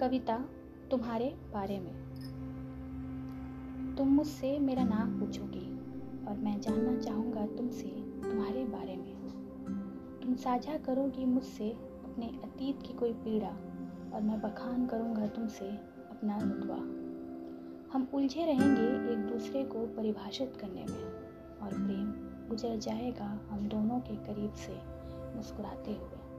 कविता तुम्हारे बारे में। तुम मुझसे मेरा नाम पूछोगी और मैं जानना चाहूँगा तुमसे तुम्हारे बारे में। तुम साझा करोगी मुझसे अपने अतीत की कोई पीड़ा और मैं बखान करूँगा तुमसे अपना रुतबा। हम उलझे रहेंगे एक दूसरे को परिभाषित करने में और प्रेम गुजर जाएगा हम दोनों के करीब से मुस्कुराते हुए।